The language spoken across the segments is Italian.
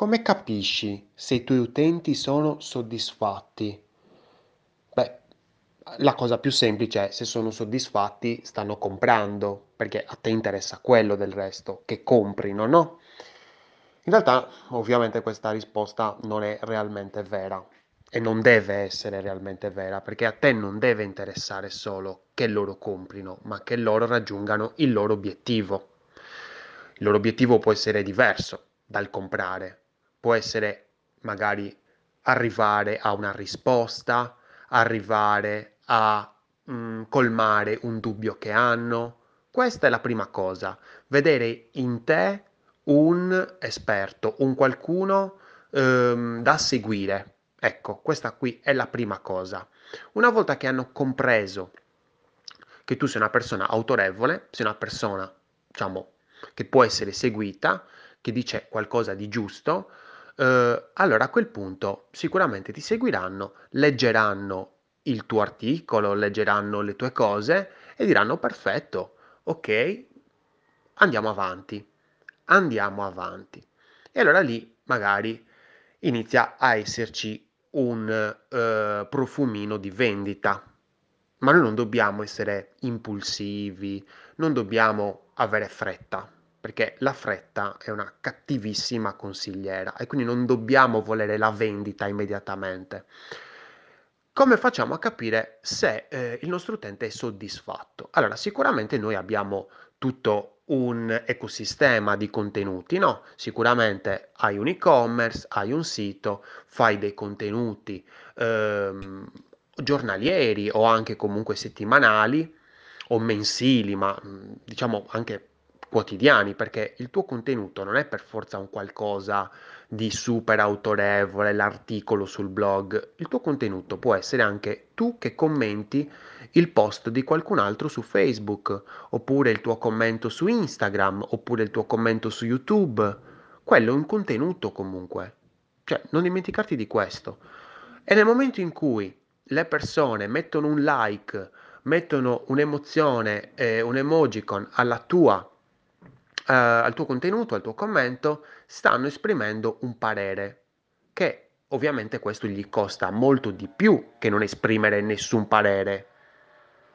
Come capisci se i tuoi utenti sono soddisfatti? Beh, la cosa più semplice è se sono soddisfatti stanno comprando, perché a te interessa quello del resto, che comprino, no? In realtà, ovviamente questa risposta non è realmente vera e non deve essere realmente vera, perché a te non deve interessare solo che loro comprino, ma che loro raggiungano il loro obiettivo. Il loro obiettivo può essere diverso dal comprare, può essere magari arrivare a una risposta, arrivare a mm, colmare un dubbio che hanno. Questa è la prima cosa, vedere in te un esperto, un qualcuno ehm, da seguire. Ecco, questa qui è la prima cosa. Una volta che hanno compreso che tu sei una persona autorevole, sei una persona, diciamo, che può essere seguita, che dice qualcosa di giusto, eh, allora a quel punto sicuramente ti seguiranno, leggeranno il tuo articolo, leggeranno le tue cose e diranno perfetto, ok, andiamo avanti, andiamo avanti. E allora lì magari inizia a esserci un uh, profumino di vendita. Ma noi non dobbiamo essere impulsivi, non dobbiamo avere fretta perché la fretta è una cattivissima consigliera e quindi non dobbiamo volere la vendita immediatamente. Come facciamo a capire se eh, il nostro utente è soddisfatto? Allora, sicuramente noi abbiamo tutto un ecosistema di contenuti, no? Sicuramente hai un e-commerce, hai un sito, fai dei contenuti ehm, giornalieri o anche comunque settimanali o mensili, ma diciamo anche quotidiani, perché il tuo contenuto non è per forza un qualcosa di super autorevole, l'articolo sul blog, il tuo contenuto può essere anche tu che commenti il post di qualcun altro su Facebook, oppure il tuo commento su Instagram, oppure il tuo commento su YouTube. Quello è un contenuto comunque. Cioè, non dimenticarti di questo. E nel momento in cui le persone mettono un like, mettono un'emozione, eh, un emojicon alla tua eh, al tuo contenuto, al tuo commento, stanno esprimendo un parere che ovviamente questo gli costa molto di più che non esprimere nessun parere.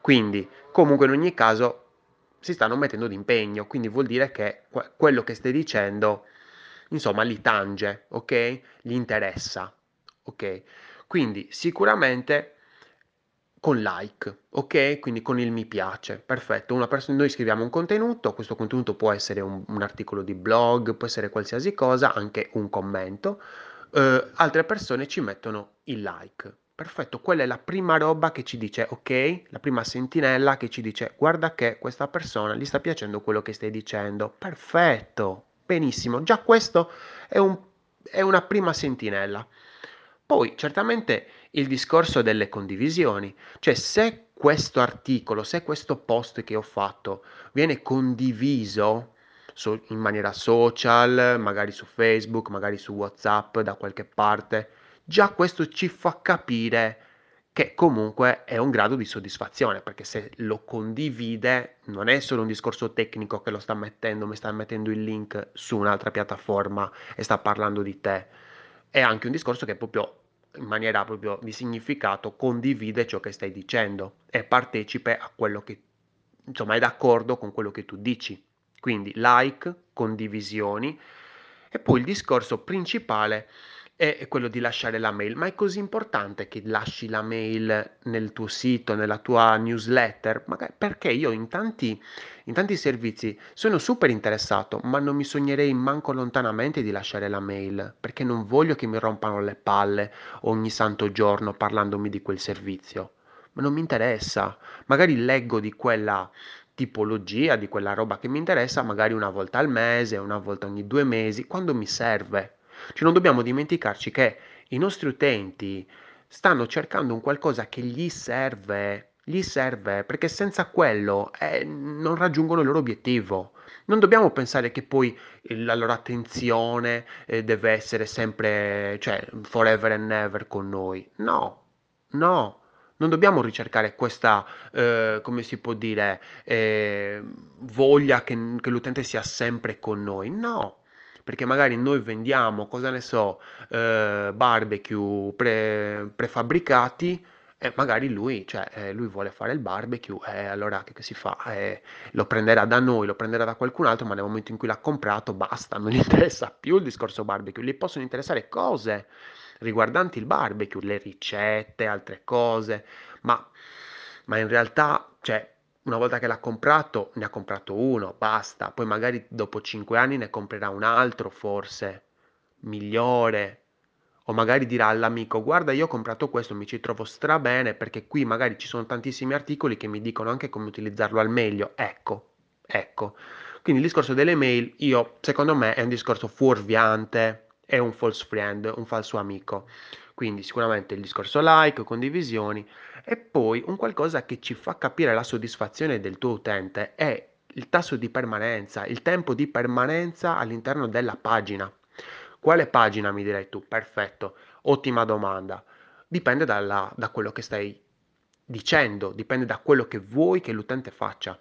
Quindi, comunque in ogni caso si stanno mettendo d'impegno, quindi vuol dire che quello che stai dicendo, insomma, li tange, ok? Gli interessa, ok? Quindi sicuramente con like, ok? Quindi con il mi piace, perfetto. Una persona, noi scriviamo un contenuto, questo contenuto può essere un, un articolo di blog, può essere qualsiasi cosa, anche un commento. Uh, altre persone ci mettono il like. Perfetto, quella è la prima roba che ci dice, ok? La prima sentinella che ci dice, guarda che questa persona gli sta piacendo quello che stai dicendo. Perfetto, benissimo. Già questo è, un, è una prima sentinella. Poi certamente il discorso delle condivisioni, cioè se questo articolo, se questo post che ho fatto viene condiviso so, in maniera social, magari su Facebook, magari su WhatsApp, da qualche parte, già questo ci fa capire che comunque è un grado di soddisfazione, perché se lo condivide non è solo un discorso tecnico che lo sta mettendo, mi sta mettendo il link su un'altra piattaforma e sta parlando di te. È anche un discorso che proprio in maniera proprio di significato condivide ciò che stai dicendo, è partecipe a quello che, insomma, è d'accordo con quello che tu dici. Quindi like, condivisioni e poi il discorso principale è quello di lasciare la mail, ma è così importante che lasci la mail nel tuo sito, nella tua newsletter, magari perché io in tanti, in tanti servizi sono super interessato, ma non mi sognerei manco lontanamente di lasciare la mail, perché non voglio che mi rompano le palle ogni santo giorno parlandomi di quel servizio. Ma non mi interessa, magari leggo di quella tipologia, di quella roba che mi interessa, magari una volta al mese, una volta ogni due mesi, quando mi serve cioè non dobbiamo dimenticarci che i nostri utenti stanno cercando un qualcosa che gli serve, gli serve perché senza quello eh, non raggiungono il loro obiettivo. Non dobbiamo pensare che poi la loro attenzione eh, deve essere sempre, cioè, forever and ever con noi. No, no. Non dobbiamo ricercare questa, eh, come si può dire, eh, voglia che, che l'utente sia sempre con noi. No, perché magari noi vendiamo, cosa ne so, eh, barbecue pre- prefabbricati e magari lui, cioè, eh, lui vuole fare il barbecue e allora che, che si fa? Eh, lo prenderà da noi, lo prenderà da qualcun altro, ma nel momento in cui l'ha comprato basta, non gli interessa più il discorso barbecue, gli possono interessare cose riguardanti il barbecue, le ricette, altre cose, ma, ma in realtà, cioè, una volta che l'ha comprato, ne ha comprato uno, basta. Poi magari dopo 5 anni ne comprerà un altro, forse, migliore. O magari dirà all'amico, guarda, io ho comprato questo, mi ci trovo strabene perché qui magari ci sono tantissimi articoli che mi dicono anche come utilizzarlo al meglio. Ecco, ecco. Quindi il discorso delle mail, io, secondo me, è un discorso fuorviante, è un false friend, un falso amico. Quindi sicuramente il discorso like, condivisioni e poi un qualcosa che ci fa capire la soddisfazione del tuo utente è il tasso di permanenza, il tempo di permanenza all'interno della pagina. Quale pagina mi direi tu? Perfetto, ottima domanda. Dipende dalla, da quello che stai dicendo, dipende da quello che vuoi che l'utente faccia.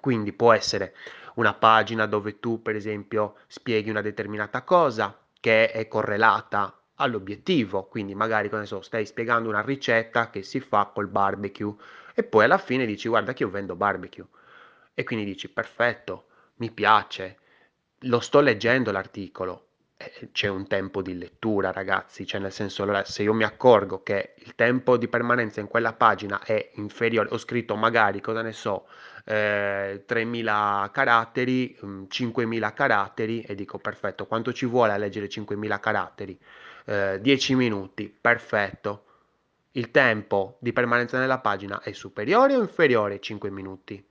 Quindi può essere una pagina dove tu, per esempio, spieghi una determinata cosa che è correlata all'obiettivo, quindi magari so, stai spiegando una ricetta che si fa col barbecue e poi alla fine dici guarda che io vendo barbecue e quindi dici perfetto, mi piace, lo sto leggendo l'articolo, c'è un tempo di lettura ragazzi, cioè nel senso allora, se io mi accorgo che il tempo di permanenza in quella pagina è inferiore, ho scritto magari cosa ne so, eh, 3000 caratteri, 5000 mm, caratteri e dico perfetto, quanto ci vuole a leggere 5000 caratteri? Eh, 10 minuti, perfetto. Il tempo di permanenza nella pagina è superiore o inferiore ai 5 minuti?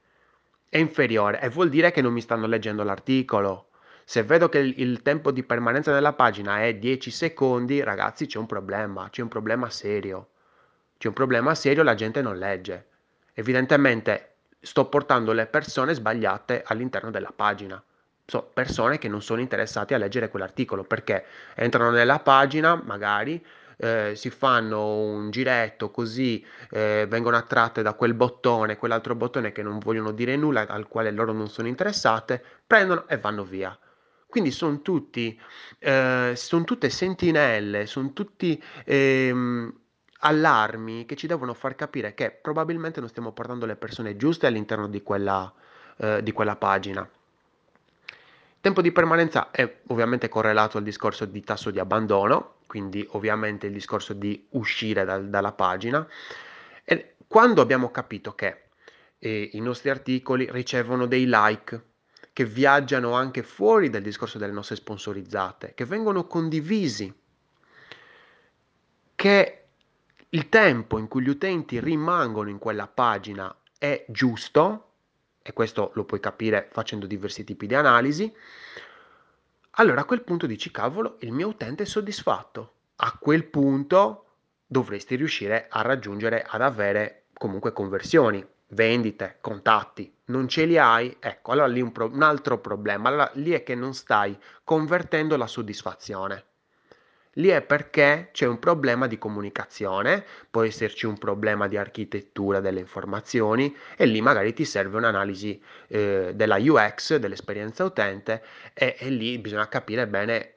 È inferiore e vuol dire che non mi stanno leggendo l'articolo. Se vedo che il, tempo di permanenza nella pagina è 10 secondi, ragazzi, c'è un problema, c'è un problema serio. C'è un problema serio, la gente non legge. Evidentemente sto portando le persone sbagliate all'interno della pagina so, persone che non sono interessate a leggere quell'articolo perché entrano nella pagina, magari eh, si fanno un giretto così, eh, vengono attratte da quel bottone, quell'altro bottone che non vogliono dire nulla, al quale loro non sono interessate, prendono e vanno via. Quindi sono tutti, eh, sono tutte sentinelle, sono tutti ehm, allarmi che ci devono far capire che probabilmente non stiamo portando le persone giuste all'interno di quella, eh, di quella pagina. Tempo di permanenza è ovviamente correlato al discorso di tasso di abbandono, quindi ovviamente il discorso di uscire dal, dalla pagina. E quando abbiamo capito che eh, i nostri articoli ricevono dei like, che viaggiano anche fuori dal discorso delle nostre sponsorizzate, che vengono condivisi, che il tempo in cui gli utenti rimangono in quella pagina è giusto, e questo lo puoi capire facendo diversi tipi di analisi, allora a quel punto dici cavolo, il mio utente è soddisfatto. A quel punto dovresti riuscire a raggiungere, ad avere comunque conversioni, vendite, contatti. Non ce li hai? Ecco, allora lì un, pro- un altro problema. Allora lì è che non stai convertendo la soddisfazione. Lì è perché c'è un problema di comunicazione, può esserci un problema di architettura delle informazioni e lì magari ti serve un'analisi eh, della UX, dell'esperienza utente e, e lì bisogna capire bene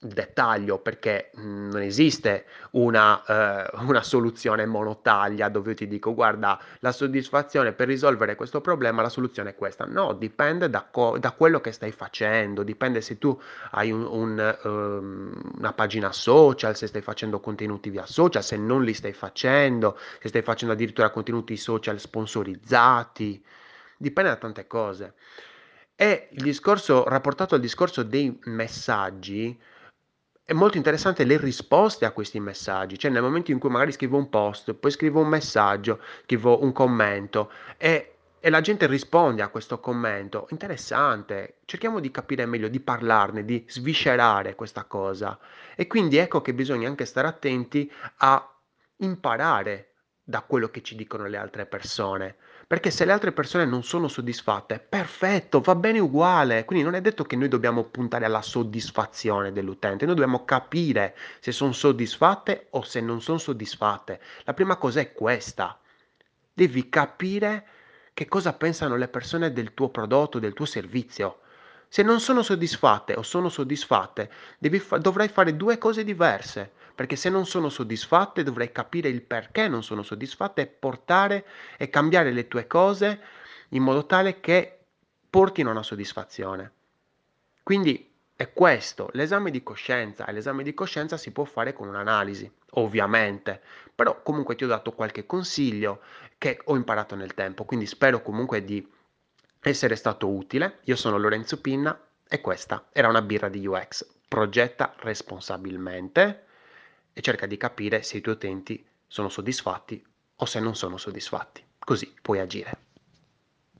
dettaglio perché mm, non esiste una, eh, una, soluzione monotaglia dove io ti dico guarda la soddisfazione per risolvere questo problema la soluzione è questa. No dipende da, co- da quello che stai facendo dipende se tu hai un, un, um, una pagina social se stai facendo contenuti via social se non li stai facendo se stai facendo addirittura contenuti social sponsorizzati dipende da tante cose. E il discorso rapportato al discorso dei messaggi è molto interessante le risposte a questi messaggi, cioè nel momento in cui magari scrivo un post, poi scrivo un messaggio, scrivo un commento e, e la gente risponde a questo commento, interessante, cerchiamo di capire meglio, di parlarne, di sviscerare questa cosa. E quindi ecco che bisogna anche stare attenti a imparare da quello che ci dicono le altre persone perché se le altre persone non sono soddisfatte, perfetto, va bene uguale. Quindi non è detto che noi dobbiamo puntare alla soddisfazione dell'utente, noi dobbiamo capire se sono soddisfatte o se non sono soddisfatte. La prima cosa è questa. Devi capire che cosa pensano le persone del tuo prodotto, del tuo servizio. Se non sono soddisfatte o sono soddisfatte, fa dovrai fare due cose diverse, perché se non sono soddisfatte dovrai capire il perché non sono soddisfatte e portare e cambiare le tue cose in modo tale che portino a una soddisfazione. Quindi è questo, l'esame di coscienza e l'esame di coscienza si può fare con un'analisi, ovviamente, però comunque ti ho dato qualche consiglio che ho imparato nel tempo, quindi spero comunque di essere stato utile. Io sono Lorenzo Pinna e questa era una birra di UX. Progetta responsabilmente e cerca di capire se i tuoi utenti sono soddisfatti o se non sono soddisfatti. Così puoi agire.